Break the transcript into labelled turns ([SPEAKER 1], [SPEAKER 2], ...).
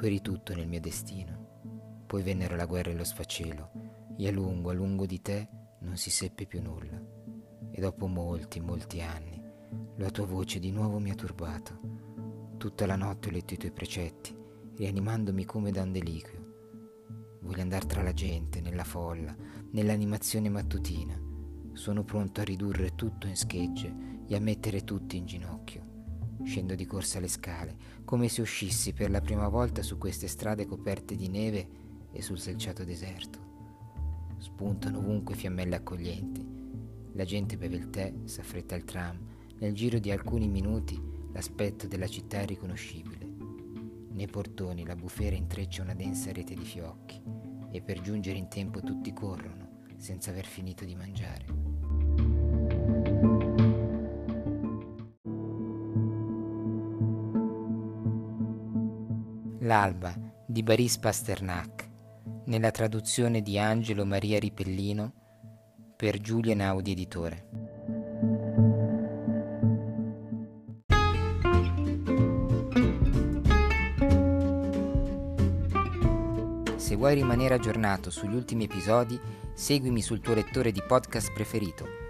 [SPEAKER 1] Tu eri tutto nel mio destino. Poi vennero la guerra e lo sfacelo, e a lungo, a lungo di te non si seppe più nulla. E dopo molti, molti anni, la tua voce di nuovo mi ha turbato. Tutta la notte ho letto i tuoi precetti, rianimandomi come da un deliquio. Voglio andare tra la gente, nella folla, nell'animazione mattutina. Sono pronto a ridurre tutto in schegge e a mettere tutti in ginocchio. Scendo di corsa le scale, come se uscissi per la prima volta su queste strade coperte di neve e sul selciato deserto. Spuntano ovunque fiammelle accoglienti. La gente beve il tè, s'affretta il tram. Nel giro di alcuni minuti l'aspetto della città è riconoscibile. Nei portoni la bufera intreccia una densa rete di fiocchi e per giungere in tempo tutti corrono senza aver finito di mangiare. L'alba di Baris Pasternak, nella traduzione di Angelo Maria Ripellino per Giulia Naudi Editore. Se vuoi rimanere aggiornato sugli ultimi episodi, seguimi sul tuo lettore di podcast preferito